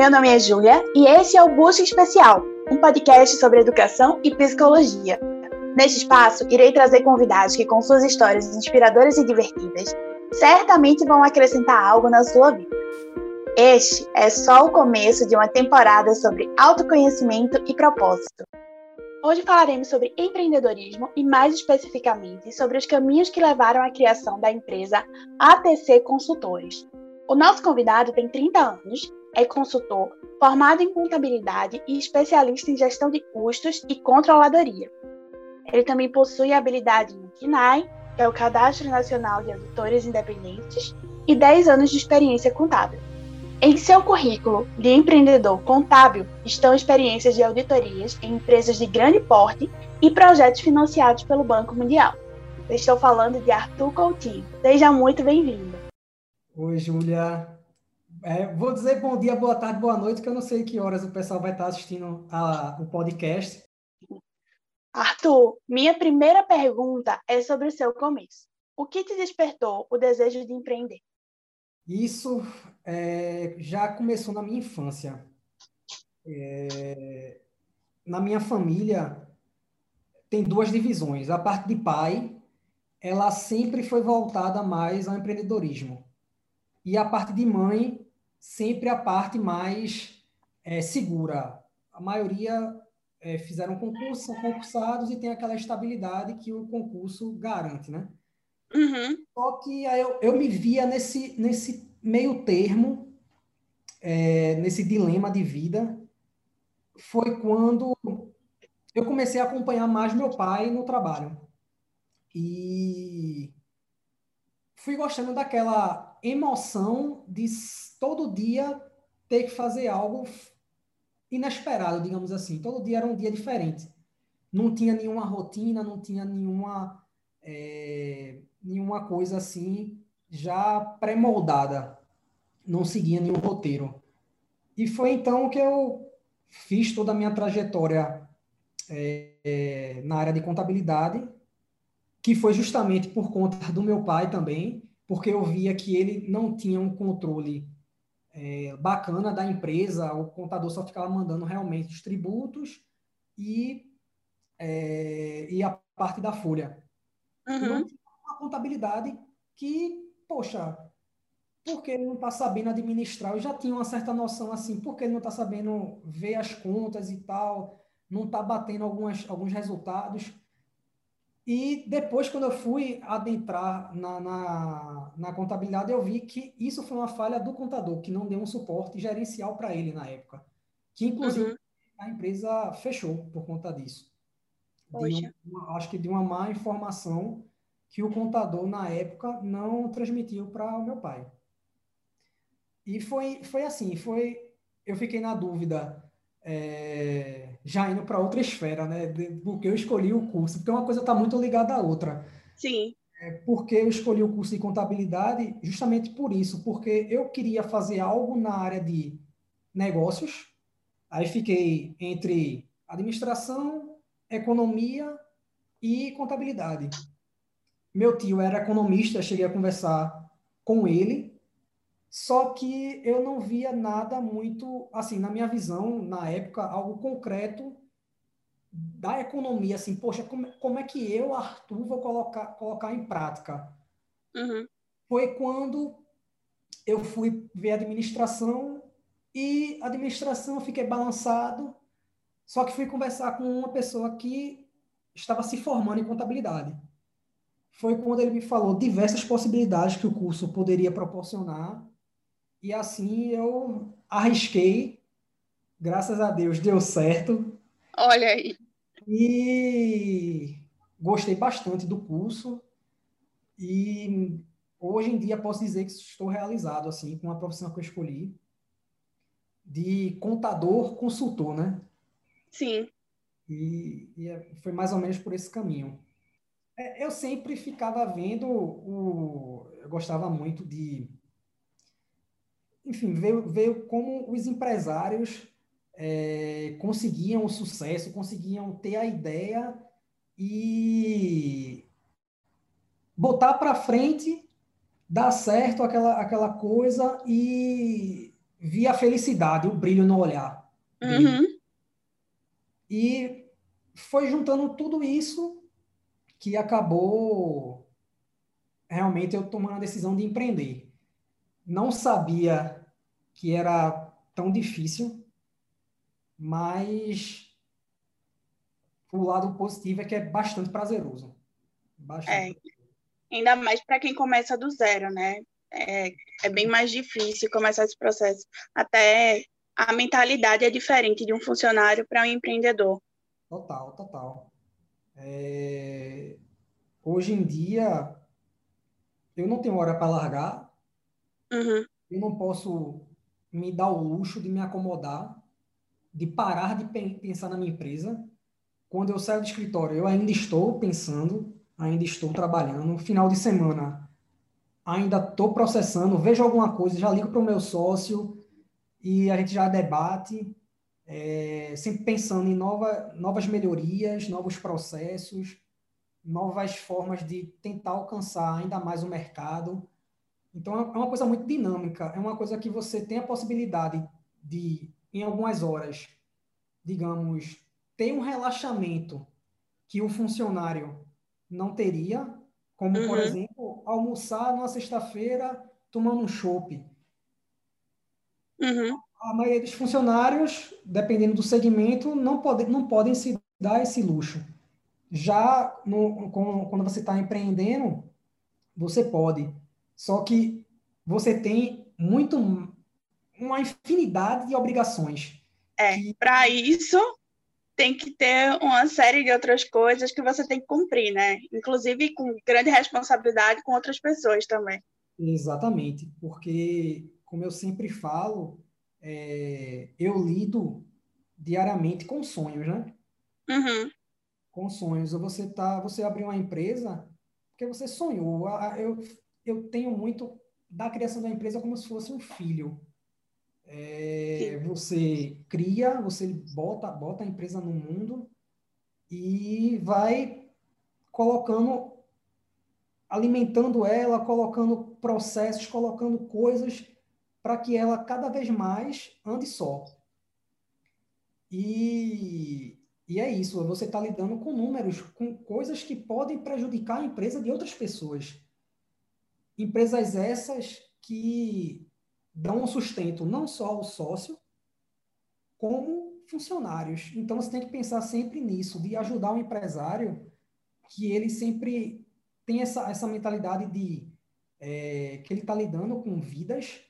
Meu nome é Júlia e esse é o Busca Especial, um podcast sobre educação e psicologia. Neste espaço, irei trazer convidados que, com suas histórias inspiradoras e divertidas, certamente vão acrescentar algo na sua vida. Este é só o começo de uma temporada sobre autoconhecimento e propósito. Hoje falaremos sobre empreendedorismo e, mais especificamente, sobre os caminhos que levaram à criação da empresa ATC Consultores. O nosso convidado tem 30 anos é consultor, formado em contabilidade e especialista em gestão de custos e controladoria. Ele também possui habilidade no KNAI, que é o Cadastro Nacional de Auditores Independentes, e 10 anos de experiência contábil. Em seu currículo de empreendedor contábil estão experiências de auditorias em empresas de grande porte e projetos financiados pelo Banco Mundial. estou falando de Arthur Coutinho. Seja muito bem-vindo. Oi, Júlia. É, vou dizer bom dia, boa tarde, boa noite, que eu não sei que horas o pessoal vai estar assistindo a, o podcast. Arthur, minha primeira pergunta é sobre o seu começo. O que te despertou o desejo de empreender? Isso é, já começou na minha infância. É, na minha família tem duas divisões. A parte de pai, ela sempre foi voltada mais ao empreendedorismo. E a parte de mãe sempre a parte mais é, segura. A maioria é, fizeram concurso, são concursados e tem aquela estabilidade que o concurso garante, né? Uhum. Só que eu, eu me via nesse, nesse meio termo, é, nesse dilema de vida, foi quando eu comecei a acompanhar mais meu pai no trabalho. E fui gostando daquela emoção de todo dia ter que fazer algo inesperado, digamos assim. Todo dia era um dia diferente. Não tinha nenhuma rotina, não tinha nenhuma, é, nenhuma coisa assim já pré-moldada. Não seguia nenhum roteiro. E foi então que eu fiz toda a minha trajetória é, é, na área de contabilidade, que foi justamente por conta do meu pai também, porque eu via que ele não tinha um controle é, bacana da empresa, o contador só ficava mandando realmente os tributos e, é, e a parte da folha. Uhum. Uma contabilidade que, poxa, porque ele não está sabendo administrar, eu já tinha uma certa noção assim, porque ele não está sabendo ver as contas e tal, não está batendo algumas, alguns resultados. E depois, quando eu fui adentrar na, na, na, contabilidade, eu vi que isso foi uma falha do contador, que não deu um suporte gerencial para ele na época. Que, inclusive, uhum. a empresa fechou por conta disso. Um, acho que de uma má informação que o contador, na época, não transmitiu para o meu pai. E foi, foi assim, foi... Eu fiquei na dúvida é, já indo para outra esfera, né? Porque eu escolhi o curso, porque uma coisa está muito ligada à outra. Sim. É porque eu escolhi o curso de contabilidade justamente por isso, porque eu queria fazer algo na área de negócios. Aí fiquei entre administração, economia e contabilidade. Meu tio era economista, cheguei a conversar com ele só que eu não via nada muito, assim, na minha visão, na época, algo concreto da economia, assim, poxa, como, como é que eu, Arthur, vou colocar, colocar em prática? Uhum. Foi quando eu fui ver administração e administração fiquei balançado, só que fui conversar com uma pessoa que estava se formando em contabilidade. Foi quando ele me falou diversas possibilidades que o curso poderia proporcionar e assim eu arrisquei, graças a Deus deu certo. Olha aí. E gostei bastante do curso e hoje em dia posso dizer que estou realizado assim com a profissão que eu escolhi de contador consultor, né? Sim. E, e é, foi mais ou menos por esse caminho. É, eu sempre ficava vendo o, eu gostava muito de enfim, veio, veio como os empresários é, conseguiam o sucesso, conseguiam ter a ideia e botar para frente, dar certo aquela, aquela coisa e vi a felicidade, o brilho no olhar. Uhum. E foi juntando tudo isso que acabou realmente eu tomando a decisão de empreender. Não sabia que era tão difícil, mas o lado positivo é que é bastante prazeroso. Bastante. É, ainda mais para quem começa do zero, né? É, é bem mais difícil começar esse processo. Até a mentalidade é diferente de um funcionário para um empreendedor. Total, total. É... Hoje em dia, eu não tenho hora para largar. Uhum. Eu não posso me dar o luxo de me acomodar, de parar de pensar na minha empresa. Quando eu saio do escritório, eu ainda estou pensando, ainda estou trabalhando. Final de semana, ainda estou processando, vejo alguma coisa, já ligo para o meu sócio e a gente já debate, é, sempre pensando em nova, novas melhorias, novos processos, novas formas de tentar alcançar ainda mais o mercado. Então, é uma coisa muito dinâmica, é uma coisa que você tem a possibilidade de, em algumas horas, digamos, ter um relaxamento que o funcionário não teria, como, uhum. por exemplo, almoçar numa sexta-feira tomando um chopp. Uhum. A maioria dos funcionários, dependendo do segmento, não, pode, não podem se dar esse luxo. Já no, quando você está empreendendo, você pode. Só que você tem muito uma infinidade de obrigações. É, que... para isso tem que ter uma série de outras coisas que você tem que cumprir, né? Inclusive com grande responsabilidade com outras pessoas também. Exatamente, porque, como eu sempre falo, é, eu lido diariamente com sonhos, né? Uhum. Com sonhos. Você tá, você abriu uma empresa porque você sonhou. Eu, eu tenho muito da criação da empresa como se fosse um filho. É, você cria, você bota, bota a empresa no mundo e vai colocando, alimentando ela, colocando processos, colocando coisas para que ela cada vez mais ande só. E, e é isso, você está lidando com números, com coisas que podem prejudicar a empresa de outras pessoas. Empresas essas que dão um sustento não só ao sócio, como funcionários. Então você tem que pensar sempre nisso, de ajudar o empresário que ele sempre tem essa, essa mentalidade de é, que ele está lidando com vidas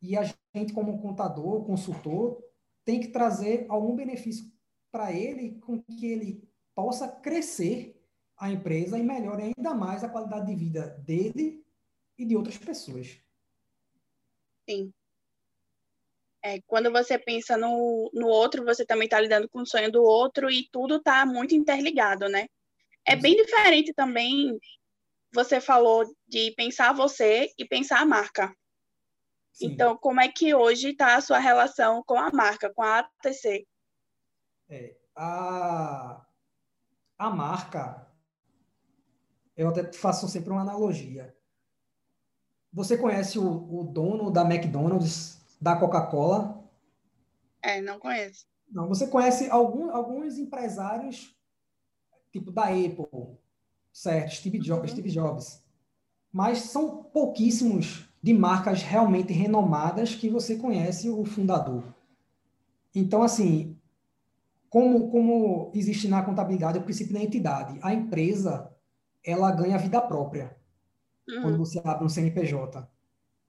e a gente, como contador, consultor, tem que trazer algum benefício para ele com que ele possa crescer a empresa e melhore ainda mais a qualidade de vida dele e de outras pessoas. Sim. É, quando você pensa no, no outro, você também está lidando com o sonho do outro e tudo está muito interligado, né? É bem diferente também, você falou de pensar você e pensar a marca. Sim. Então, como é que hoje está a sua relação com a marca, com a ATC? É, a, a marca, eu até faço sempre uma analogia. Você conhece o, o dono da McDonald's, da Coca-Cola? É, não conheço. Não, você conhece algum, alguns empresários, tipo da Apple, certo? Steve Jobs, uhum. Steve Jobs. Mas são pouquíssimos de marcas realmente renomadas que você conhece o fundador. Então, assim, como, como existe na contabilidade o princípio da entidade, a empresa ela ganha vida própria uhum. quando você abre um CNPJ.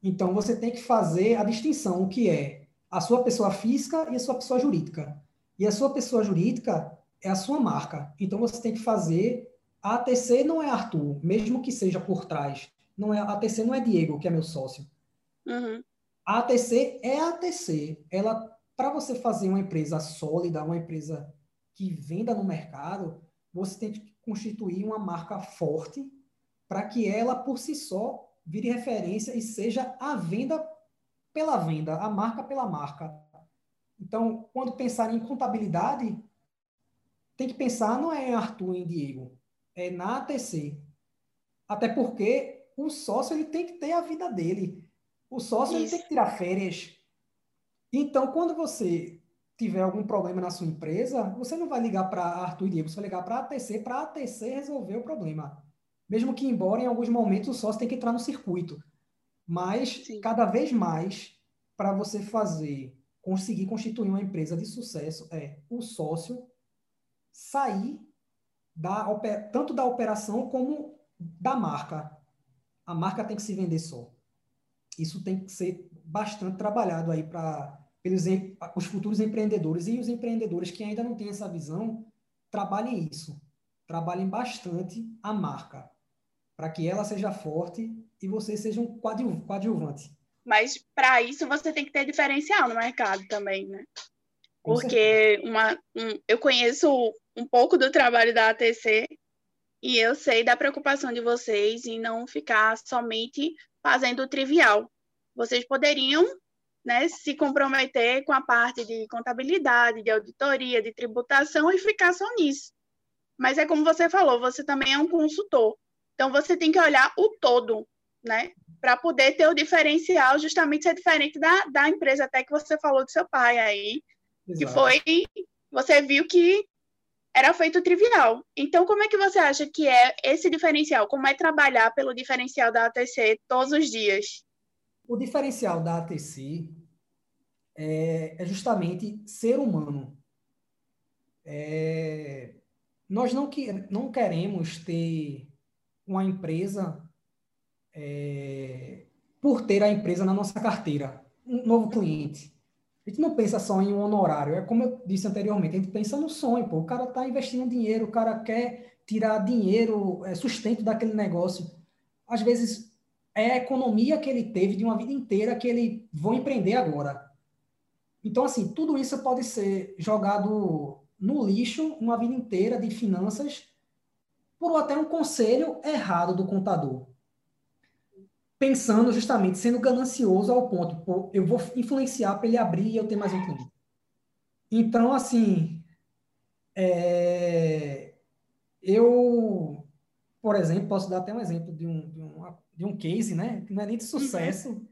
Então, você tem que fazer a distinção, o que é a sua pessoa física e a sua pessoa jurídica. E a sua pessoa jurídica é a sua marca. Então, você tem que fazer... A ATC não é Arthur, mesmo que seja por trás. Não é, a ATC não é Diego, que é meu sócio. Uhum. A ATC é a ATC. Ela, para você fazer uma empresa sólida, uma empresa que venda no mercado, você tem que constituir uma marca forte para que ela, por si só, vire referência e seja a venda pela venda, a marca pela marca. Então, quando pensar em contabilidade, tem que pensar não é em Arthur e em Diego, é na ATC. Até porque o sócio ele tem que ter a vida dele. O sócio ele tem que tirar férias. Então, quando você tiver algum problema na sua empresa, você não vai ligar para Arthur e Diego, você vai ligar para a ATC, para a ATC resolver o problema. Mesmo que, embora em alguns momentos o sócio tenha que entrar no circuito. Mas, Sim. cada vez mais, para você fazer, conseguir constituir uma empresa de sucesso, é o sócio sair da, tanto da operação como da marca. A marca tem que se vender só. Isso tem que ser bastante trabalhado aí para pelos os futuros empreendedores e os empreendedores que ainda não têm essa visão, trabalhem isso. Trabalhem bastante a marca, para que ela seja forte e você seja um coadjuvante. Mas para isso você tem que ter diferencial no mercado também, né? Porque uma, um, eu conheço um pouco do trabalho da ATC e eu sei da preocupação de vocês em não ficar somente fazendo o trivial. Vocês poderiam né, se comprometer com a parte de contabilidade, de auditoria, de tributação e ficar só nisso. Mas é como você falou, você também é um consultor. Então você tem que olhar o todo, né? Para poder ter o diferencial, justamente ser diferente da, da empresa até que você falou do seu pai aí, Exato. que foi você viu que era feito trivial. Então, como é que você acha que é esse diferencial? Como é trabalhar pelo diferencial da ATC todos os dias? O diferencial da ATC é, é justamente ser humano. É, nós não, que, não queremos ter uma empresa é, por ter a empresa na nossa carteira, um novo cliente. A gente não pensa só em um honorário, é como eu disse anteriormente, a gente pensa no sonho, pô. O cara está investindo dinheiro, o cara quer tirar dinheiro, é, sustento daquele negócio. Às vezes é a economia que ele teve de uma vida inteira que ele vou empreender agora. Então, assim, tudo isso pode ser jogado no lixo uma vida inteira de finanças por até um conselho errado do contador. Pensando justamente, sendo ganancioso ao ponto, pô, eu vou influenciar para ele abrir e eu ter mais um cliente. Então, assim, é, eu, por exemplo, posso dar até um exemplo de um, de um, de um case, né? Que não é nem de sucesso, uhum.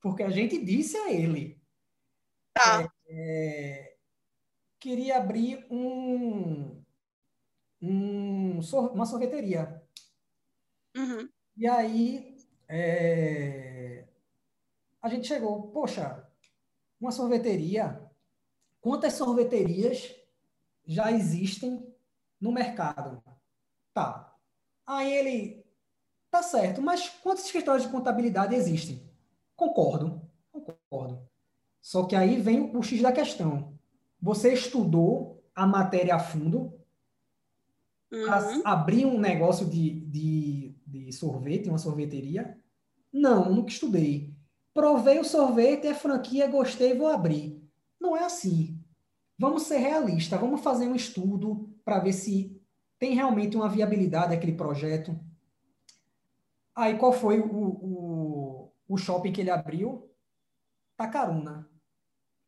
porque a gente disse a ele. Tá. É, queria abrir um, um, uma sorveteria. Uhum. E aí é, a gente chegou, poxa, uma sorveteria, quantas sorveterias já existem no mercado? Tá. Aí ele, tá certo, mas quantos escritórios de contabilidade existem? Concordo, concordo. Só que aí vem o X da questão. Você estudou a matéria a fundo uhum. abrir um negócio de, de, de sorvete, uma sorveteria? Não, nunca estudei. Provei o sorvete, é franquia, gostei, vou abrir. Não é assim. Vamos ser realistas, vamos fazer um estudo para ver se tem realmente uma viabilidade aquele projeto. Aí qual foi o, o, o shopping que ele abriu? Tacaruna.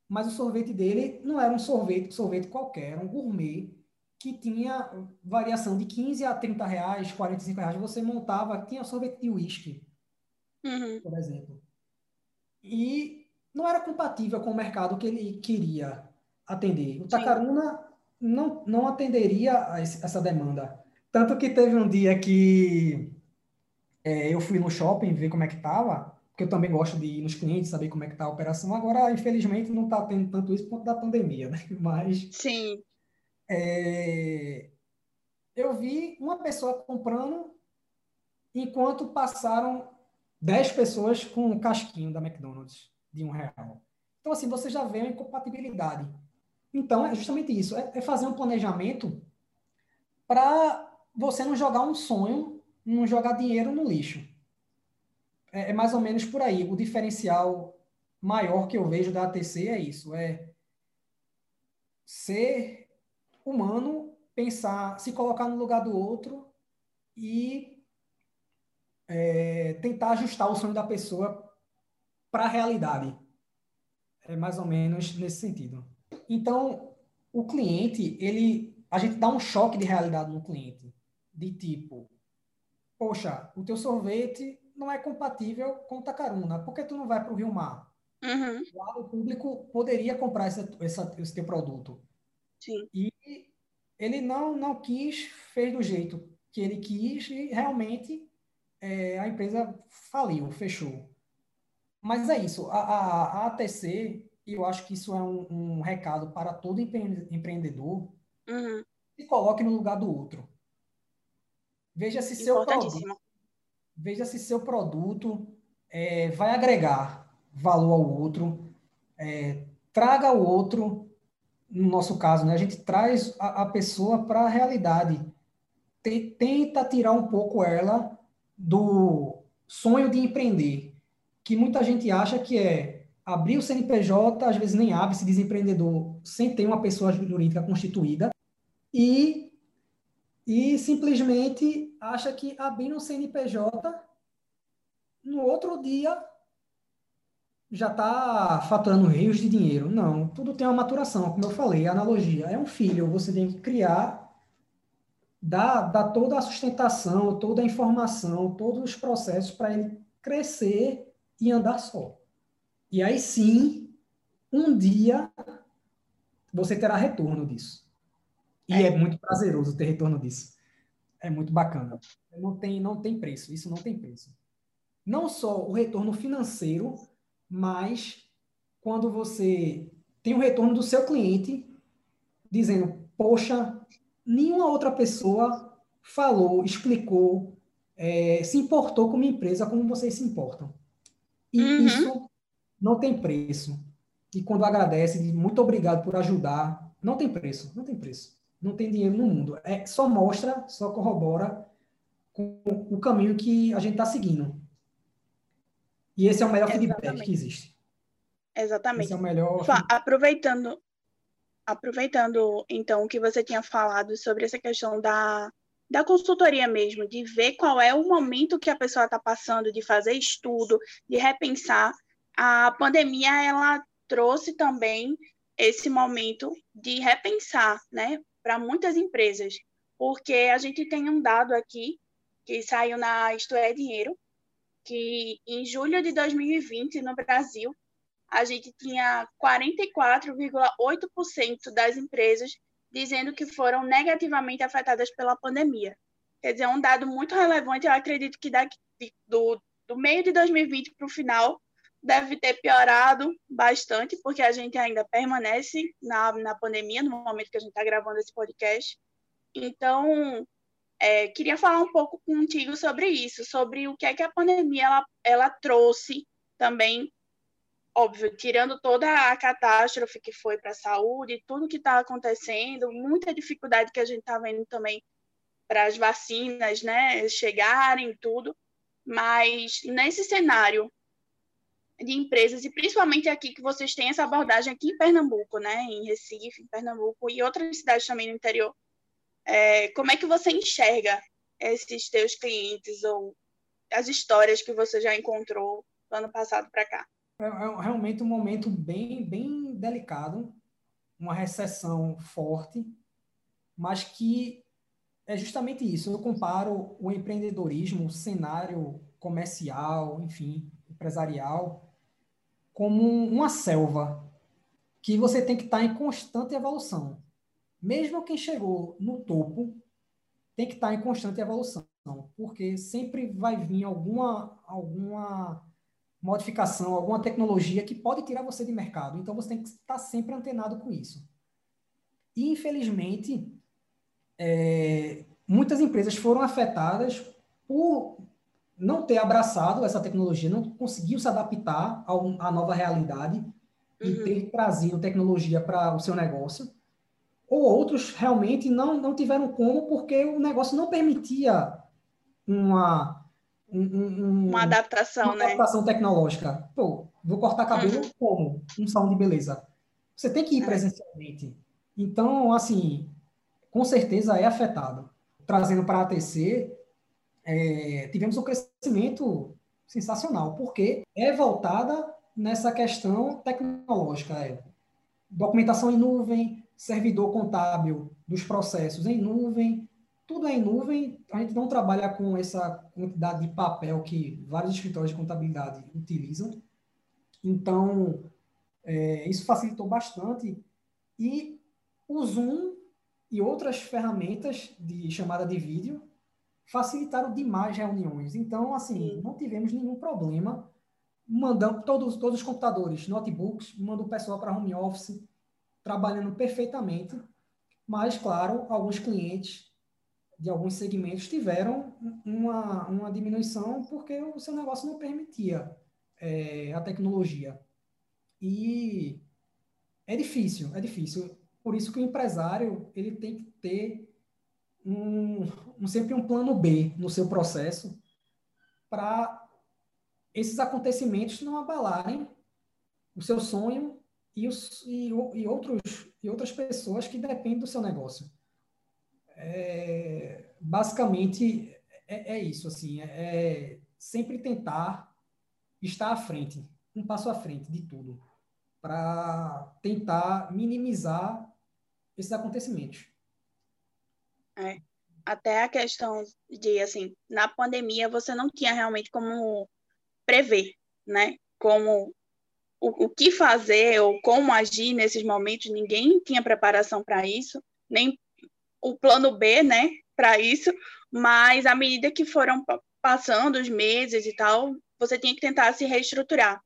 Mas o sorvete dele não era um sorvete, sorvete qualquer, era um gourmet que tinha variação de 15 a 30 reais, 45 reais. Você montava, tinha sorvete de uísque, uhum. por exemplo. E não era compatível com o mercado que ele queria atender. O Tacaruna não, não atenderia a essa demanda. Tanto que teve um dia que é, eu fui no shopping ver como é que estava, porque eu também gosto de ir nos clientes, saber como é que está a operação. Agora, infelizmente, não está tendo tanto isso por conta da pandemia, né? Mas... Sim é, eu vi uma pessoa comprando enquanto passaram 10 pessoas com um casquinho da McDonald's de um real. Então, assim, você já vê uma incompatibilidade. Então, é justamente isso. É, é fazer um planejamento para você não jogar um sonho, não jogar dinheiro no lixo. É, é, mais ou menos por aí. O diferencial maior que eu vejo da ATC é isso. É ser humano pensar, se colocar no lugar do outro e é, tentar ajustar o sonho da pessoa para a realidade. É mais ou menos nesse sentido. Então, o cliente, ele, a gente dá um choque de realidade no cliente, de tipo, poxa, o teu sorvete não é compatível com o Tacaruna, por que tu não vai para o Rio Mar? Uhum. o público poderia comprar esse, esse teu produto. Sim. E ele não, não quis, fez do jeito que ele quis e realmente é, a empresa faliu, fechou. Mas é isso, a, a, a ATC, e eu acho que isso é um, um recado para todo empreendedor, uhum. se coloque no lugar do outro. Veja se seu produto, veja se seu produto é, vai agregar valor ao outro, é, traga o outro, no nosso caso, né, a gente traz a, a pessoa para a realidade, tenta tirar um pouco ela do sonho de empreender, que muita gente acha que é abrir o CNPJ, às vezes nem abre, se desempreendedor, sem ter uma pessoa jurídica constituída, e, e simplesmente acha que abrindo o CNPJ, no outro dia já está faturando rios de dinheiro. Não, tudo tem uma maturação, como eu falei, a analogia. É um filho, você tem que criar, dar, dar toda a sustentação, toda a informação, todos os processos para ele crescer e andar só. E aí sim, um dia você terá retorno disso. E é, é muito prazeroso ter retorno disso. É muito bacana. Não tem, não tem preço, isso não tem preço. Não só o retorno financeiro, mas quando você tem o retorno do seu cliente dizendo, poxa, nenhuma outra pessoa falou, explicou, é, se importou com uma empresa como vocês se importam. E uhum. isso não tem preço. E quando agradece, diz, muito obrigado por ajudar, não tem preço, não tem preço. Não tem dinheiro no mundo. É, só mostra, só corrobora com o caminho que a gente está seguindo. E esse é o melhor Exatamente. feedback que existe. Exatamente. Esse é o melhor. Aproveitando, aproveitando então o que você tinha falado sobre essa questão da, da consultoria mesmo, de ver qual é o momento que a pessoa está passando, de fazer estudo, de repensar. A pandemia ela trouxe também esse momento de repensar, né, para muitas empresas, porque a gente tem um dado aqui que saiu na Isto é Dinheiro, que em julho de 2020, no Brasil, a gente tinha 44,8% das empresas dizendo que foram negativamente afetadas pela pandemia. Quer dizer, é um dado muito relevante. Eu acredito que daqui, do, do meio de 2020 para o final deve ter piorado bastante, porque a gente ainda permanece na, na pandemia, no momento que a gente está gravando esse podcast. Então, é, queria falar um pouco contigo sobre isso, sobre o que é que a pandemia ela, ela trouxe também, óbvio, tirando toda a catástrofe que foi para a saúde, tudo que está acontecendo, muita dificuldade que a gente está vendo também para as vacinas, né, chegarem, tudo, mas nesse cenário de empresas, e principalmente aqui que vocês têm essa abordagem aqui em Pernambuco, né, em Recife, em Pernambuco e outras cidades também no interior, é, como é que você enxerga esses teus clientes ou as histórias que você já encontrou do ano passado para cá? É, é realmente um momento bem, bem delicado, uma recessão forte, mas que é justamente isso. Eu comparo o empreendedorismo, o cenário comercial, enfim, empresarial, como uma selva que você tem que estar em constante evolução mesmo quem chegou no topo tem que estar em constante evolução, porque sempre vai vir alguma, alguma modificação, alguma tecnologia que pode tirar você de mercado. Então você tem que estar sempre antenado com isso. E, infelizmente, é, muitas empresas foram afetadas por não ter abraçado essa tecnologia, não conseguiu se adaptar à nova realidade uhum. e ter trazido tecnologia para o seu negócio ou outros realmente não, não tiveram como porque o negócio não permitia uma um, um, uma adaptação, uma né? adaptação tecnológica. Pô, vou cortar cabelo uhum. como? Um salão de beleza. Você tem que ir é. presencialmente. Então, assim, com certeza é afetado. Trazendo para a ATC, é, tivemos um crescimento sensacional, porque é voltada nessa questão tecnológica. É documentação em nuvem, servidor contábil dos processos em nuvem, tudo é em nuvem. A gente não trabalha com essa quantidade de papel que vários escritórios de contabilidade utilizam. Então, é, isso facilitou bastante. E o Zoom e outras ferramentas de chamada de vídeo facilitaram demais reuniões. Então, assim, não tivemos nenhum problema. Mandamos todos, todos os computadores, notebooks, manda o pessoal para home office, trabalhando perfeitamente. Mas, claro, alguns clientes de alguns segmentos tiveram uma, uma diminuição porque o seu negócio não permitia é, a tecnologia. E é difícil, é difícil. Por isso que o empresário ele tem que ter um, um sempre um plano B no seu processo para esses acontecimentos não abalarem o seu sonho e, os, e, e, outros, e outras pessoas que dependem do seu negócio. É, basicamente, é, é, isso, assim, é, é sempre tentar estar à frente, um passo à frente de tudo para tentar minimizar esses acontecimentos. É. Até a questão de, assim, na pandemia você não tinha realmente como prever, né? Como o, o que fazer ou como agir nesses momentos, ninguém tinha preparação para isso, nem o plano B, né, para isso, mas à medida que foram passando os meses e tal, você tinha que tentar se reestruturar.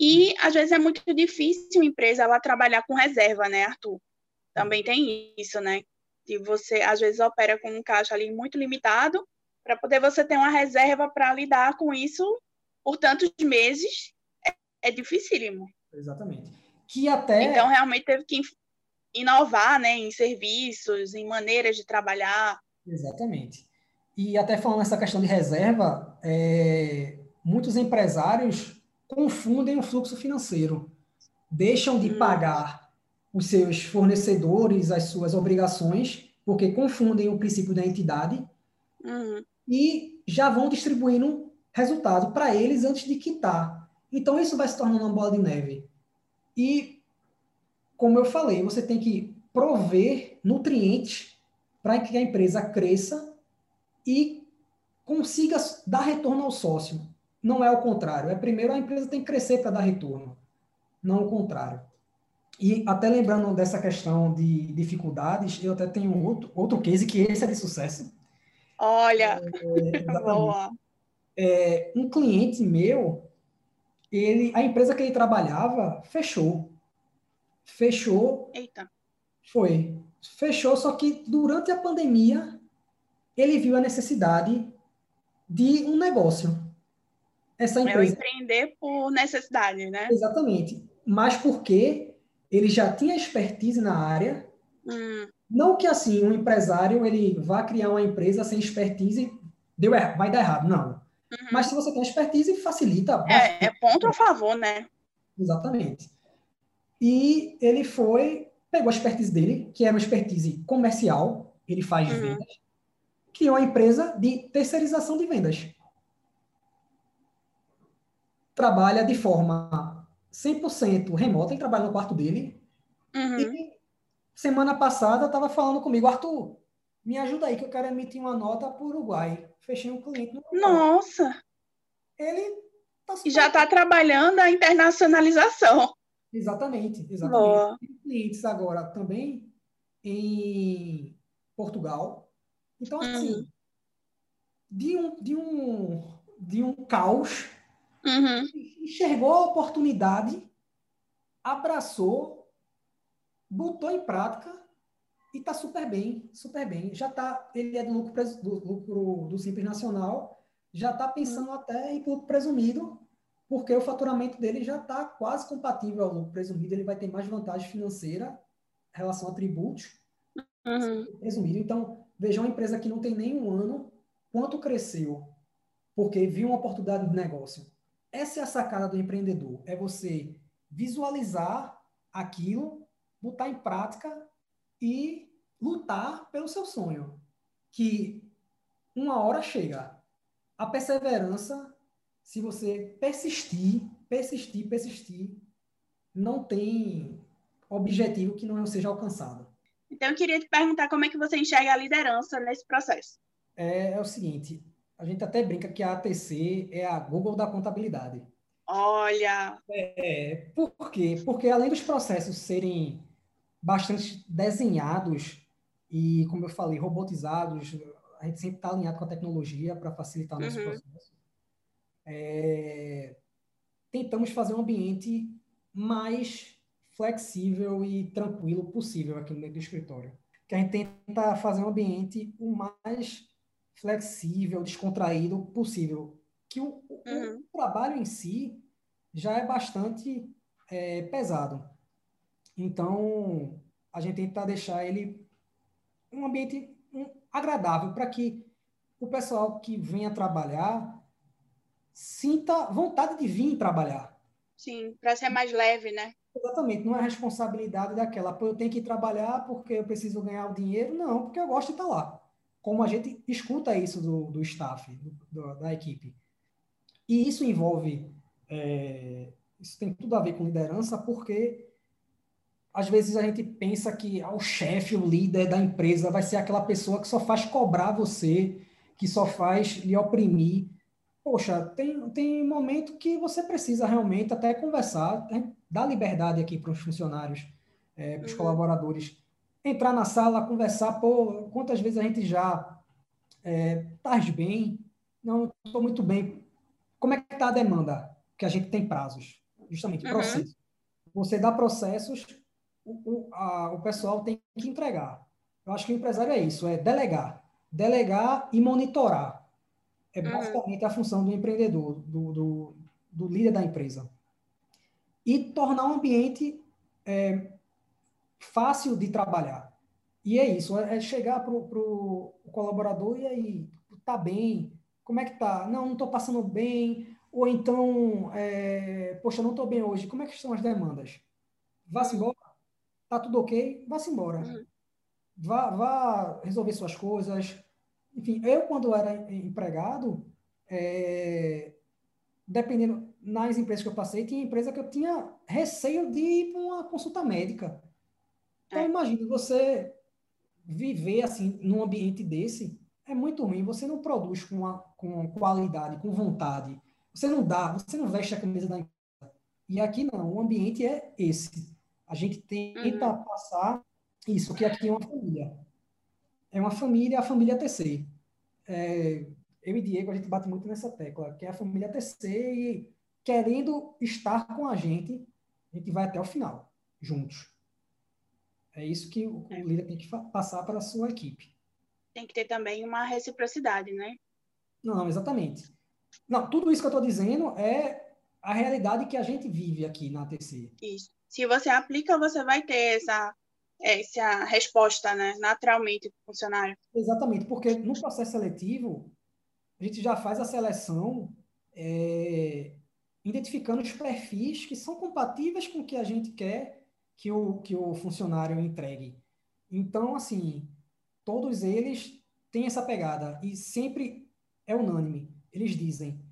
E às vezes é muito difícil a empresa ela trabalhar com reserva, né, Arthur? Também tem isso, né? De você às vezes opera com um caixa ali muito limitado para poder você ter uma reserva para lidar com isso por tantos meses é, dificílimo. Exatamente. Que até Então realmente teve que inovar, né, em serviços, em maneiras de trabalhar. Exatamente. E até falando nessa questão de reserva, é, muitos empresários confundem o fluxo financeiro, deixam de hum. pagar os seus fornecedores as suas obrigações, porque confundem o princípio da entidade uhum. e já vão distribuindo resultado para eles antes de quitar. Então isso vai se tornando uma bola de neve. E como eu falei, você tem que prover nutrientes para que a empresa cresça e consiga dar retorno ao sócio. Não é o contrário. É primeiro a empresa tem que crescer para dar retorno, não o contrário. E até lembrando dessa questão de dificuldades, eu até tenho outro, outro case que esse é de sucesso. Olha, é, boa. É, um cliente meu, ele, a empresa que ele trabalhava fechou. Fechou. Eita. Foi. Fechou, só que durante a pandemia ele viu a necessidade de um negócio essa empresa. É empreender por necessidade, né? Exatamente. Mas porque ele já tinha expertise na área. Hum. Não que assim, um empresário ele vá criar uma empresa sem expertise, deu errado, vai dar errado, não. Uhum. Mas se você tem expertise, facilita. É, é ponto a favor, né? Exatamente. E ele foi, pegou a expertise dele, que era uma expertise comercial, ele faz uhum. vendas, criou uma empresa de terceirização de vendas trabalha de forma 100% remota, ele trabalha no quarto dele. Uhum. E semana passada estava falando comigo, Arthur, me ajuda aí que eu quero emitir uma nota para o Uruguai. Fechei um cliente no Uruguai. Nossa! Ele tá já está trabalhando a internacionalização. Exatamente, exatamente. Tem clientes agora também em Portugal. Então, assim, uhum. de, um, de, um, de um caos Uhum. Enxergou a oportunidade, abraçou, botou em prática e está super bem, super bem. Já tá, ele é do lucro, do, lucro do Simples Nacional, já está pensando até em lucro presumido, porque o faturamento dele já está quase compatível ao lucro presumido, ele vai ter mais vantagem financeira em relação a tributos uhum. presumido. Então, veja uma empresa que não tem nem um ano, quanto cresceu, porque viu uma oportunidade de negócio. Essa é a sacada do empreendedor, é você visualizar aquilo, botar em prática e lutar pelo seu sonho, que uma hora chega. A perseverança, se você persistir, persistir, persistir, não tem objetivo que não seja alcançado. Então, eu queria te perguntar como é que você enxerga a liderança nesse processo. É, é o seguinte, a gente até brinca que a ATC é a Google da contabilidade. Olha! É, por quê? Porque além dos processos serem bastante desenhados e, como eu falei, robotizados, a gente sempre está alinhado com a tecnologia para facilitar nosso uhum. processo. É, tentamos fazer um ambiente mais flexível e tranquilo possível aqui no meio do escritório. Que a gente tenta fazer um ambiente o mais flexível, descontraído possível. Que o, uhum. o trabalho em si já é bastante é, pesado. Então, a gente tenta deixar ele um ambiente agradável para que o pessoal que venha trabalhar sinta vontade de vir trabalhar. Sim, para ser mais leve, né? Exatamente, não é responsabilidade daquela, eu tenho que trabalhar porque eu preciso ganhar o dinheiro, não, porque eu gosto de estar lá. Como a gente escuta isso do, do staff, do, da equipe. E isso envolve, é, isso tem tudo a ver com liderança, porque às vezes a gente pensa que ah, o chefe, o líder da empresa vai ser aquela pessoa que só faz cobrar você, que só faz lhe oprimir poxa, tem, tem momento que você precisa realmente até conversar, né? dar liberdade aqui para os funcionários, é, para os uhum. colaboradores, entrar na sala, conversar, pô, quantas vezes a gente já é, bem? Não, estou muito bem. Como é que está a demanda? Que a gente tem prazos, justamente, uhum. processo. Você dá processos, o, o, a, o pessoal tem que entregar. Eu acho que o empresário é isso, é delegar. Delegar e monitorar. É uhum. basicamente a função do empreendedor, do, do, do líder da empresa. E tornar um ambiente é, fácil de trabalhar. E é isso, é, é chegar para o colaborador e aí, tá bem? Como é que tá? Não, não estou passando bem. Ou então, é, poxa, não estou bem hoje. Como é que estão as demandas? Vá-se embora. Tá tudo ok? Vá-se embora. Uhum. Vá, vá resolver suas coisas enfim, eu, quando era empregado, é, dependendo, nas empresas que eu passei, tinha empresa que eu tinha receio de ir para uma consulta médica. Então, é. imagine você viver assim num ambiente desse, é muito ruim. Você não produz com, a, com qualidade, com vontade. Você não dá, você não veste a camisa da empresa. E aqui não, o ambiente é esse. A gente tenta uhum. passar isso, que aqui é uma família é uma família, a família TC. É, eu e Diego, a gente bate muito nessa tecla, que é a família TC e querendo estar com a gente, a gente vai até o final, juntos. É isso que o, o líder tem que passar para a sua equipe. Tem que ter também uma reciprocidade, né? Não, exatamente. Não, tudo isso que eu estou dizendo é a realidade que a gente vive aqui na ATC. Isso. Se você aplica, você vai ter essa essa resposta, né, naturalmente, do funcionário. Exatamente, porque no processo seletivo, a gente já faz a seleção é, identificando os perfis que são compatíveis com o que a gente quer que o, que o funcionário entregue. Então, assim, todos eles têm essa pegada e sempre é unânime. Eles dizem: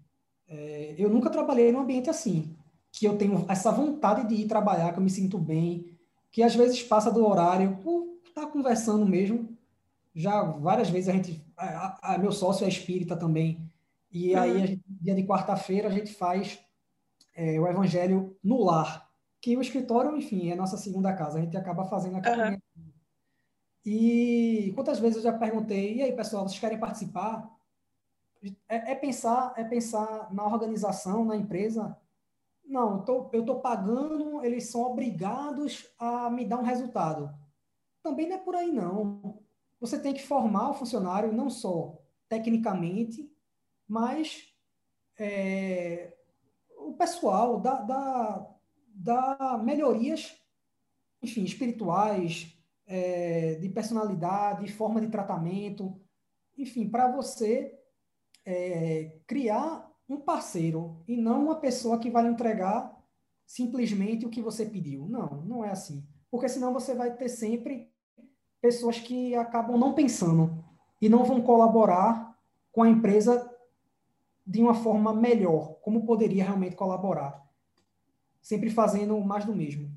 é, eu nunca trabalhei num ambiente assim, que eu tenho essa vontade de ir trabalhar, que eu me sinto bem, que às vezes passa do horário por estar tá conversando mesmo. Já várias vezes a gente. A, a, meu sócio é espírita também. E uhum. aí, gente, dia de quarta-feira, a gente faz é, o evangelho no lar. Que o escritório, enfim, é a nossa segunda casa. A gente acaba fazendo acampamento. Uhum. E quantas vezes eu já perguntei, e aí, pessoal, vocês querem participar? É, é, pensar, é pensar na organização, na empresa, não, tô, eu estou pagando, eles são obrigados a me dar um resultado. Também não é por aí, não. Você tem que formar o funcionário não só tecnicamente, mas é, o pessoal da, da melhorias, enfim, espirituais, é, de personalidade, forma de tratamento, enfim, para você é, criar um parceiro e não uma pessoa que vai lhe entregar simplesmente o que você pediu. Não, não é assim. Porque senão você vai ter sempre pessoas que acabam não pensando e não vão colaborar com a empresa de uma forma melhor, como poderia realmente colaborar. Sempre fazendo mais do mesmo.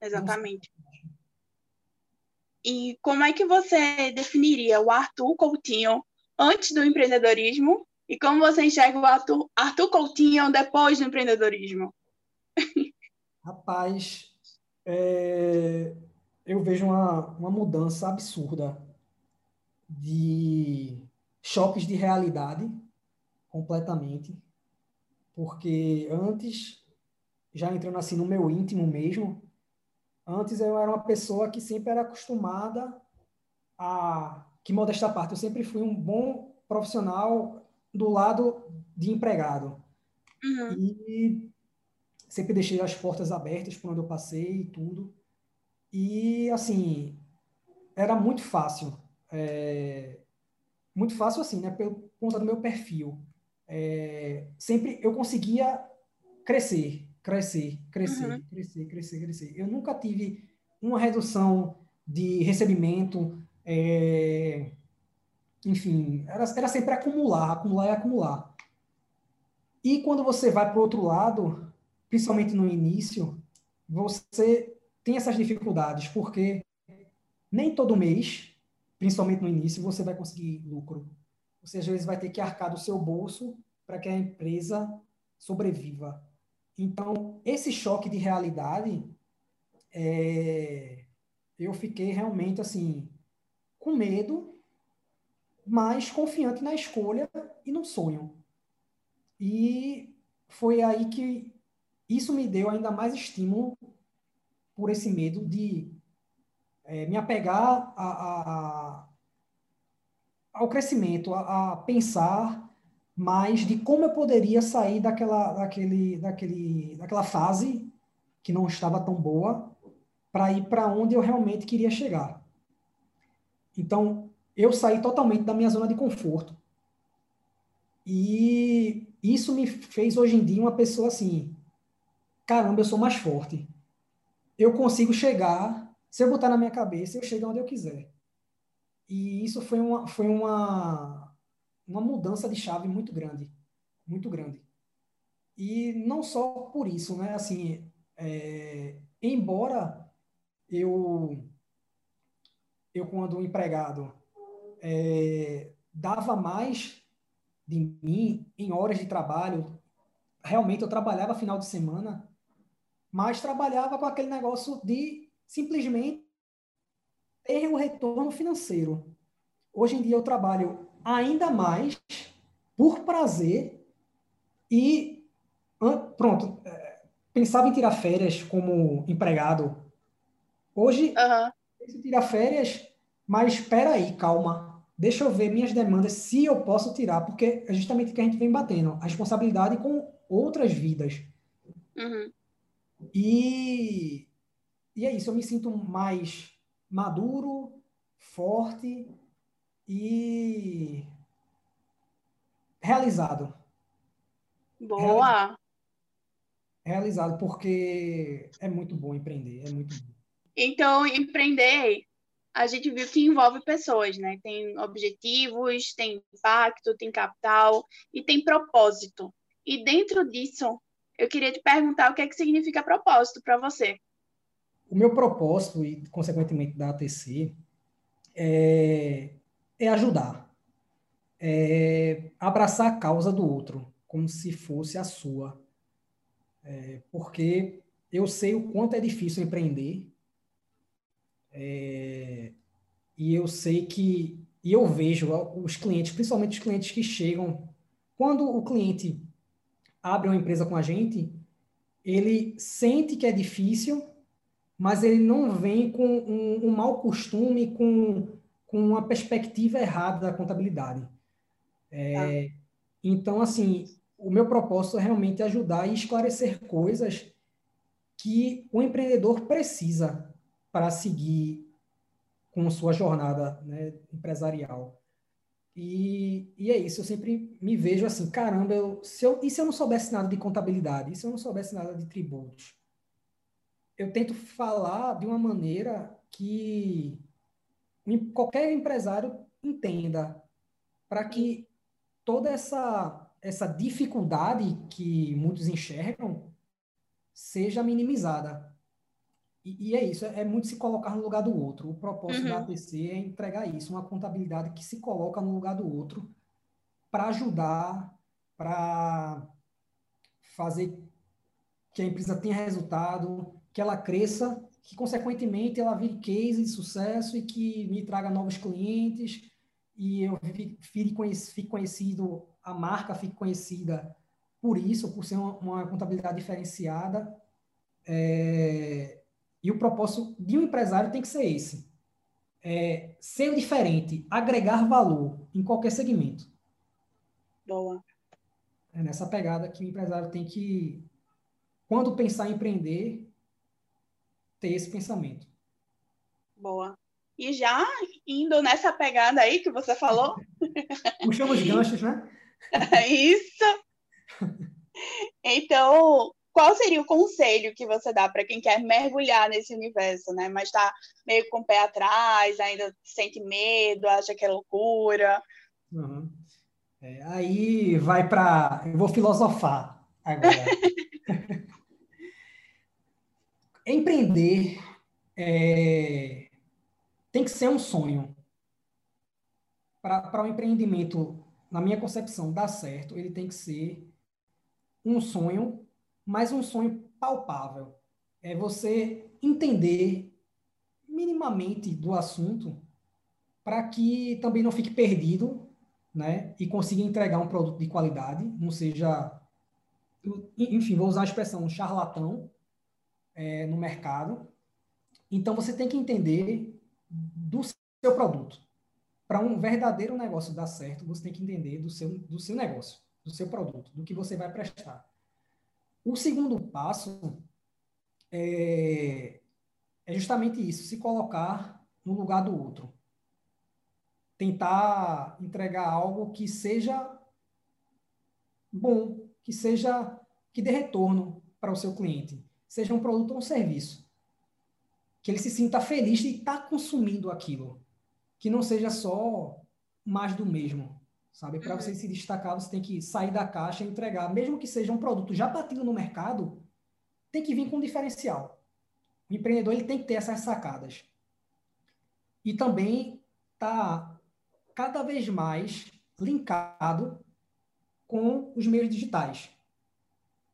Exatamente. E como é que você definiria o Arthur Coutinho antes do empreendedorismo E como você enxerga o Arthur, Arthur Coutinho depois do empreendedorismo? Rapaz, é, eu vejo uma, uma mudança absurda de choques de realidade completamente, porque antes, já entrando assim no meu íntimo mesmo, antes eu era uma pessoa que sempre era acostumada a, que modesta parte, eu sempre fui um bom profissional do lado de empregado. Uhum. E sempre deixei as portas abertas por onde eu passei e tudo. E, assim, era muito fácil. É, muito fácil, assim, né? Pelo conta do meu perfil. É, sempre eu conseguia crescer, crescer, crescer, uhum. crescer, crescer, crescer. Eu nunca tive uma redução de recebimento. É, enfim, era, era sempre acumular, acumular e acumular. E quando você vai para o outro lado, principalmente no início, você tem essas dificuldades, porque nem todo mês, principalmente no início, você vai conseguir lucro. Você às vezes vai ter que arcar do seu bolso para que a empresa sobreviva. Então, esse choque de realidade, é, eu fiquei realmente assim, com medo, mas confiante na escolha e no sonho. E foi aí que isso me deu ainda mais estímulo por esse medo de é, me apegar a, a, ao crescimento, a, a, pensar mais de como eu poderia sair daquela, daquele, daquele, daquela fase que não estava tão boa para ir para onde eu realmente queria chegar. Então, eu saí totalmente da minha zona de conforto. E isso me fez hoje em dia uma pessoa assim, caramba, eu sou mais forte. Eu consigo chegar, se eu botar na minha cabeça, eu chego onde eu quiser. E isso foi uma, foi uma, uma mudança de chave muito grande, muito grande. E não só por isso, né? Assim, é, embora eu, eu quando empregado, é, dava mais de mim em horas de trabalho, realmente eu trabalhava final de semana, mas trabalhava com aquele negócio de simplesmente ter um retorno financeiro. Hoje em dia eu trabalho ainda mais por prazer e pronto, é, pensava em tirar férias como empregado. Hoje, uhum. eu tirar férias, mas espera aí, calma. Deixa eu ver minhas demandas, se eu posso tirar, porque é justamente o que a gente vem batendo, a responsabilidade com outras vidas. Uhum. E, e é isso, eu me sinto mais maduro, forte e realizado. Boa! Realizado, porque é muito bom empreender, é muito bom. Então, empreender, a gente viu que envolve pessoas, né? Tem objetivos, tem impacto, tem capital e tem propósito. E dentro disso, eu queria te perguntar o que é que significa propósito para você. O meu propósito, e consequentemente da ATC, é, é ajudar. É abraçar a causa do outro, como se fosse a sua. É, porque eu sei o quanto é difícil empreender. É, e eu sei que. E eu vejo os clientes, principalmente os clientes que chegam. Quando o cliente abre uma empresa com a gente, ele sente que é difícil, mas ele não vem com um, um mau costume, com, com uma perspectiva errada da contabilidade. É, ah. Então, assim, o meu propósito é realmente ajudar e esclarecer coisas que o empreendedor precisa para seguir com sua jornada né, empresarial. E, e é isso, eu sempre me vejo assim, caramba, eu, se eu, e se eu não soubesse nada de contabilidade? E se eu não soubesse nada de tributos? Eu tento falar de uma maneira que qualquer empresário entenda, para que toda essa, essa dificuldade que muitos enxergam seja minimizada. E, e, é isso, é, muito se colocar no lugar do outro. O propósito uhum. da ATC é entregar isso, uma contabilidade que se coloca no lugar do outro para ajudar, para fazer que a empresa tenha resultado, que ela cresça, que consequentemente ela vire case de sucesso e que me traga novos clientes e eu fique conhecido, a marca fique conhecida por isso, por ser uma, uma contabilidade diferenciada. É, e o propósito de um empresário tem que ser esse: é, ser diferente, agregar valor em qualquer segmento. Boa. É nessa pegada que o empresário tem que, quando pensar em empreender, ter esse pensamento. Boa. E já indo nessa pegada aí que você falou. Puxamos ganchos, né? Isso. Então, qual seria o conselho que você dá para quem quer mergulhar nesse universo, né? Mas está meio com o pé atrás, ainda sente medo, acha que é loucura. Uhum. É, aí vai para. Eu vou filosofar agora. Empreender é, tem que ser um sonho. Para o um empreendimento, na minha concepção, dar certo, ele tem que ser um sonho, mas um sonho palpável. É você entender minimamente do assunto para que também não fique perdido, né? E consiga entregar um produto de qualidade, não seja, enfim, vou usar a expressão um charlatão é, no mercado. Então você tem que entender do seu produto. Para um verdadeiro negócio dar certo, você tem que entender do seu, do seu negócio, do seu produto, do que você vai prestar. O segundo passo é, é justamente isso, se colocar no lugar do outro. Tentar entregar algo que seja bom, que seja que dê retorno para o seu cliente, seja um produto ou um serviço. Que ele se sinta feliz de estar consumindo aquilo, que não seja só mais do mesmo, sabe? Para uhum. você se destacar, você tem que sair da caixa e entregar, mesmo que seja um produto já batido no mercado, tem que vir com um diferencial. O empreendedor ele tem que ter essas sacadas. E também tá cada vez mais linkado com os meios digitais.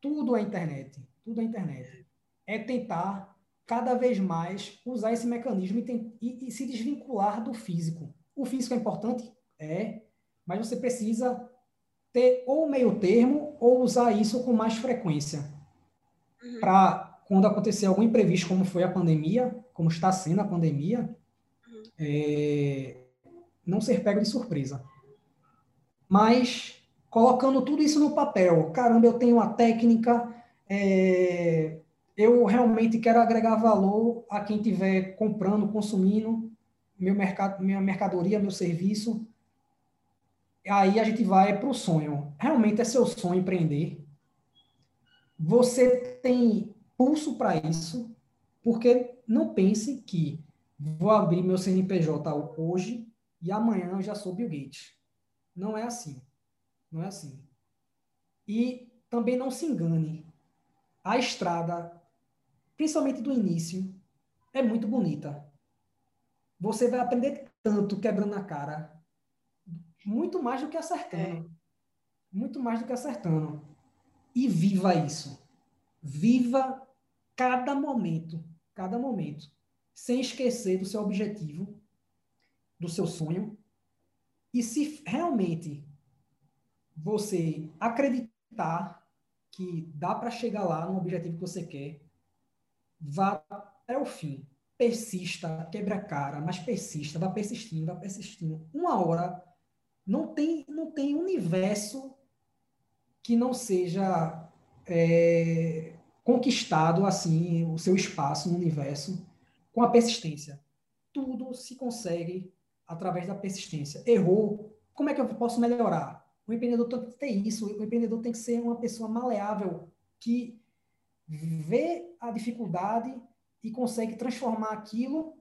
Tudo é internet, tudo é internet. É tentar cada vez mais usar esse mecanismo e, tem, e, e, se desvincular do físico. O físico é importante? É, mas você precisa ter ou meio termo ou usar isso com mais frequência. Uhum. Para quando acontecer algum imprevisto, como foi a pandemia, como está sendo a pandemia, uhum. é, não ser pego de surpresa. Mas colocando tudo isso no papel, caramba, eu tenho uma técnica, é, eu realmente quero agregar valor a quem estiver comprando, consumindo meu mercado, minha mercadoria, meu serviço. Aí a gente vai para o sonho. Realmente é seu sonho empreender. Você tem pulso para isso, porque não pense que vou abrir meu CNPJ hoje e amanhã eu já sou Bill Gates. Não é assim. Não é assim. E também não se engane. A estrada principalmente do início, é muito bonita. Você vai aprender tanto quebrando a cara, muito mais do que acertando. É. Muito mais do que acertando. E viva isso. Viva cada momento, cada momento, sem esquecer do seu objetivo, do seu sonho. E se realmente você acreditar que dá para chegar lá no objetivo que você quer, vá até o fim. Persista, quebra a cara, mas persista, vá persistindo, vá persistindo. Uma hora não tem, não tem universo que não seja é, conquistado assim o seu espaço no universo com a persistência. Tudo se consegue através da persistência. Errou, como é que eu posso melhorar? O empreendedor tem que ter isso. O empreendedor tem que ser uma pessoa maleável que vê a dificuldade e consegue transformar aquilo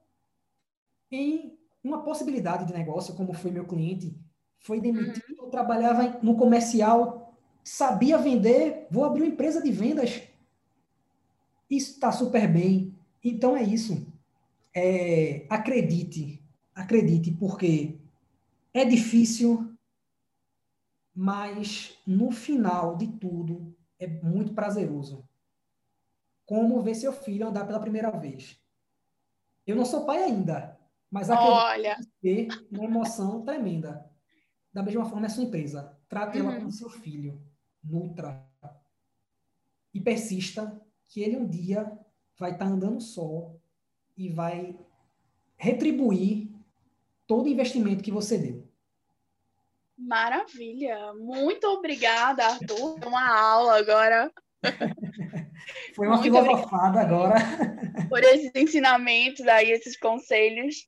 em uma possibilidade de negócio, como foi meu cliente. Foi demitido, uhum. trabalhava no comercial, sabia vender, vou abrir uma empresa de vendas. Isso está super bem. Então é isso. É, acredite, acredite, porque é difícil, mas no final de tudo é muito prazeroso. Como ver seu filho andar pela primeira vez. Eu não sou pai ainda, mas Olha. ter uma emoção tremenda. Da mesma forma, é sua empresa. Trate uhum. ela como seu filho. Nutra. E persista que ele um dia vai estar tá andando só e vai retribuir todo o investimento que você deu. Maravilha! Muito obrigada, Arthur. Uma aula agora. Foi uma Muito filosofada agora. Por esses ensinamentos aí, esses conselhos.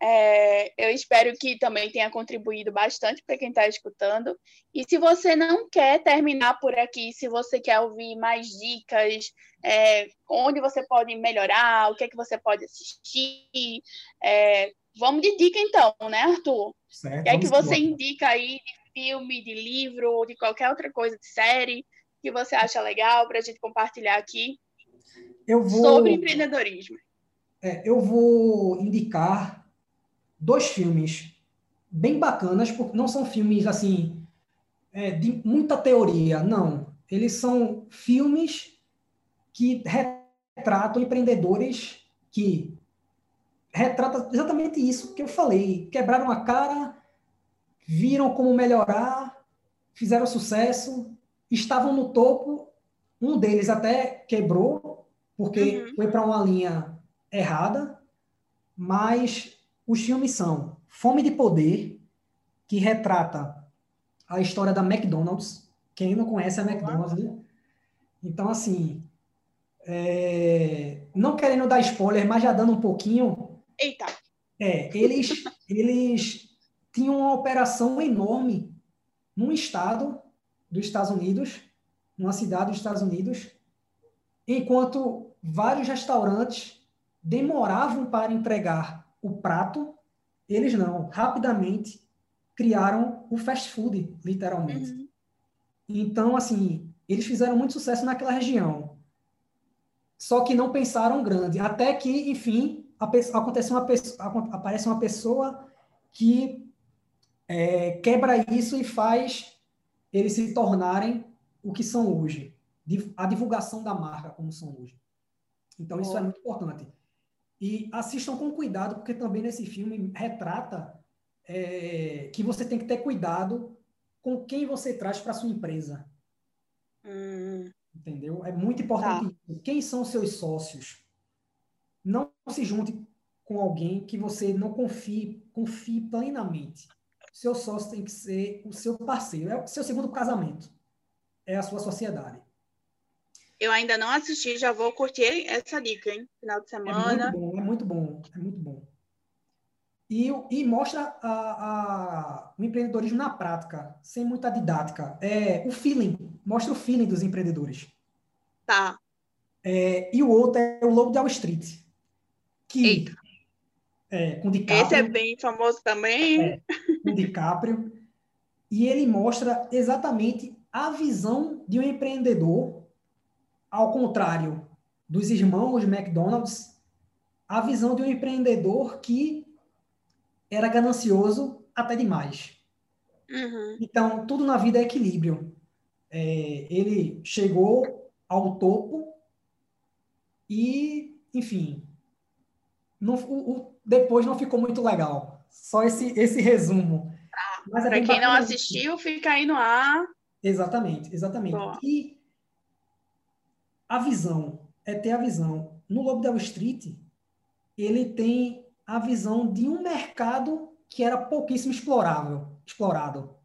É, eu espero que também tenha contribuído bastante para quem está escutando. E se você não quer terminar por aqui, se você quer ouvir mais dicas, é, onde você pode melhorar, o que é que você pode assistir, é, vamos de dica então, né, Arthur? Certo, o que é que você indica aí de filme, de livro, ou de qualquer outra coisa, de série, que você acha legal para a gente compartilhar aqui vou... sobre empreendedorismo? É, eu vou indicar dois filmes bem bacanas, porque não são filmes assim é, de muita teoria, não. Eles são filmes que retratam empreendedores que retratam exatamente isso que eu falei. Quebraram a cara, viram como melhorar, fizeram sucesso, estavam no topo. Um deles até quebrou, porque uhum. foi para uma linha errada, mas os filmes são Fome de Poder, que retrata a história da McDonald's. Quem não conhece a McDonald's, né? Então, assim, é... não querendo dar spoiler, mas já dando um pouquinho. Eita! É, eles, eles tinham uma operação enorme num estado dos Estados Unidos, numa cidade dos Estados Unidos, enquanto vários restaurantes demoravam para entregar o prato, eles não, rapidamente criaram o fast food, literalmente. Uhum. Então, assim, eles fizeram muito sucesso naquela região. Só que não pensaram grande. Até que, enfim, acontece uma aparece uma pessoa que é, quebra isso e faz eles se tornarem o que são hoje. A divulgação da marca como são hoje. Então, isso oh. é muito importante. E assistam com cuidado, porque também nesse filme retrata é, que você tem que ter cuidado com quem você traz para sua empresa. Hum. Entendeu? É muito importante. Tá. Quem são seus sócios? Não se junte com alguém que você não confie, confie plenamente. Seu sócio tem que ser o seu parceiro, é o seu segundo casamento. É a sua sociedade. Eu ainda não assisti, já vou curtir essa dica, hein? Final de semana. É muito bom, é muito bom, é muito bom. E, e mostra a, a, o empreendedorismo na prática, sem muita didática. É o feeling, mostra o feeling dos empreendedores. Tá. É, e o outro é o Lobo de Wall Street. Que, Eita. É, com DiCaprio. Esse é bem famoso também. É, com DiCaprio. E ele mostra exatamente a visão de um empreendedor ao contrário dos irmãos McDonald's, a visão de um empreendedor que era ganancioso até demais. Uhum. Então, tudo na vida é equilíbrio. É, ele chegou ao topo e, enfim, não, o, o, depois não ficou muito legal. Só esse, esse resumo. Ah, é Para quem não assistiu, fica aí no ar. Exatamente, exatamente. E a visão, é ter a visão. No Lobo da Wall Street, ele tem a visão de um mercado que era pouquíssimo explorável, explorado.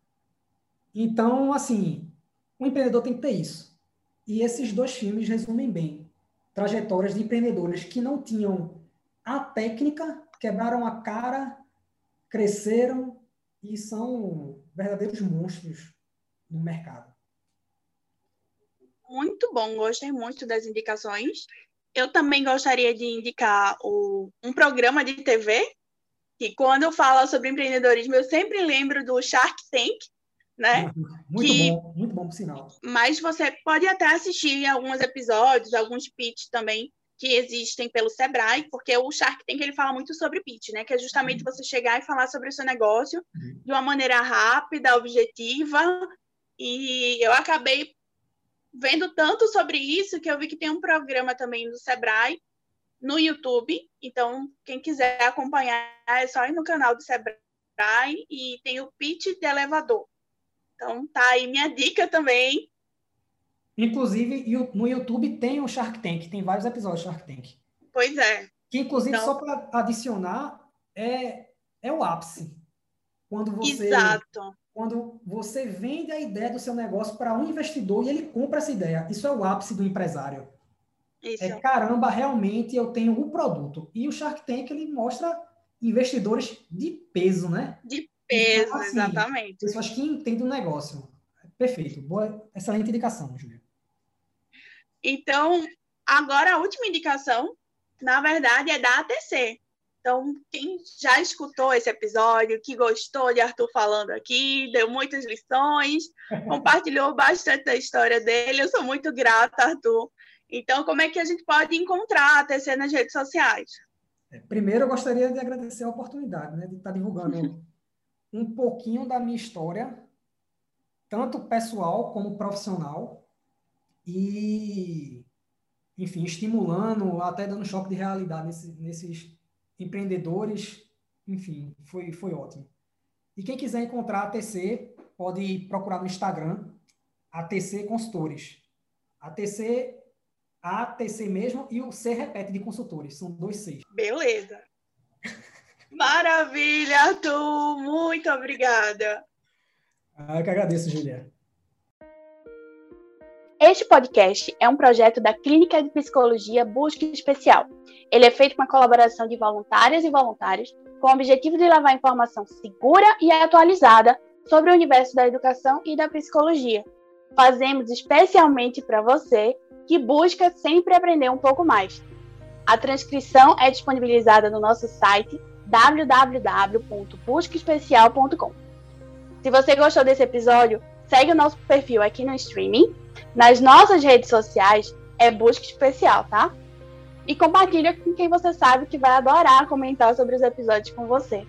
Então, assim, o empreendedor tem que ter isso. E esses dois filmes resumem bem trajetórias de empreendedores que não tinham a técnica, quebraram a cara, cresceram e são verdadeiros monstros no mercado. Muito bom, gostei muito das indicações. Eu também gostaria de indicar o, um programa de TV, que quando eu falo sobre empreendedorismo, eu sempre lembro do Shark Tank, né? Muito que, bom, muito bom por sinal. Mas você pode até assistir alguns episódios, alguns pitches também, que existem pelo Sebrae, porque o Shark Tank ele fala muito sobre pitch, né? Que é justamente você chegar e falar sobre o seu negócio uhum. de uma maneira rápida, objetiva. E eu acabei vendo tanto sobre isso que eu vi que tem um programa também do Sebrae no YouTube. Então, quem quiser acompanhar é só ir no canal do Sebrae e tem o pitch de elevador. Então, tá aí minha dica também Inclusive, no YouTube tem o Shark Tank, tem vários episódios do Shark Tank. Pois é. Que, inclusive, então... só para adicionar, é, é o ápice. Quando você, Exato. Quando você vende a ideia do seu negócio para um investidor e ele compra essa ideia. Isso é o ápice do empresário. Isso. É caramba, realmente eu tenho o um produto. E o Shark Tank ele mostra investidores de peso, né? De peso, então, assim, exatamente. Pessoas que entendem o negócio. Perfeito. Boa, excelente indicação, Julia. Então, agora a última indicação, na verdade, é da ATC. Então, quem já escutou esse episódio, que gostou de Arthur falando aqui, deu muitas lições, compartilhou bastante da história dele, eu sou muito grata, Arthur. Então, como é que a gente pode encontrar a ATC nas redes sociais? É, primeiro, eu gostaria de agradecer a oportunidade né, de estar divulgando um pouquinho da minha história, tanto pessoal como profissional, e, enfim, estimulando, até dando choque de realidade nesses, nesses empreendedores. Enfim, foi, foi ótimo. E quem quiser encontrar a ATC, pode procurar no Instagram, ATC Consultores. ATC, ATC mesmo, e o C repete de consultores, são dois Cs. Beleza. Maravilha, Arthur! Muito obrigada. Ah, eu que agradeço, Julia. Este podcast é um projeto da Clínica de Psicologia Busca Especial. Ele é feito com a colaboração de voluntárias e voluntários, com o objetivo de levar informação segura e atualizada sobre o universo da educação e da psicologia. Fazemos especialmente para você que busca sempre aprender um pouco mais. A transcrição é disponibilizada no nosso site www.buscaespecial.com. Se você gostou desse episódio, segue o nosso perfil aqui no streaming nas nossas redes sociais é busca especial, tá? E compartilha com quem você sabe que vai adorar comentar sobre os episódios com você.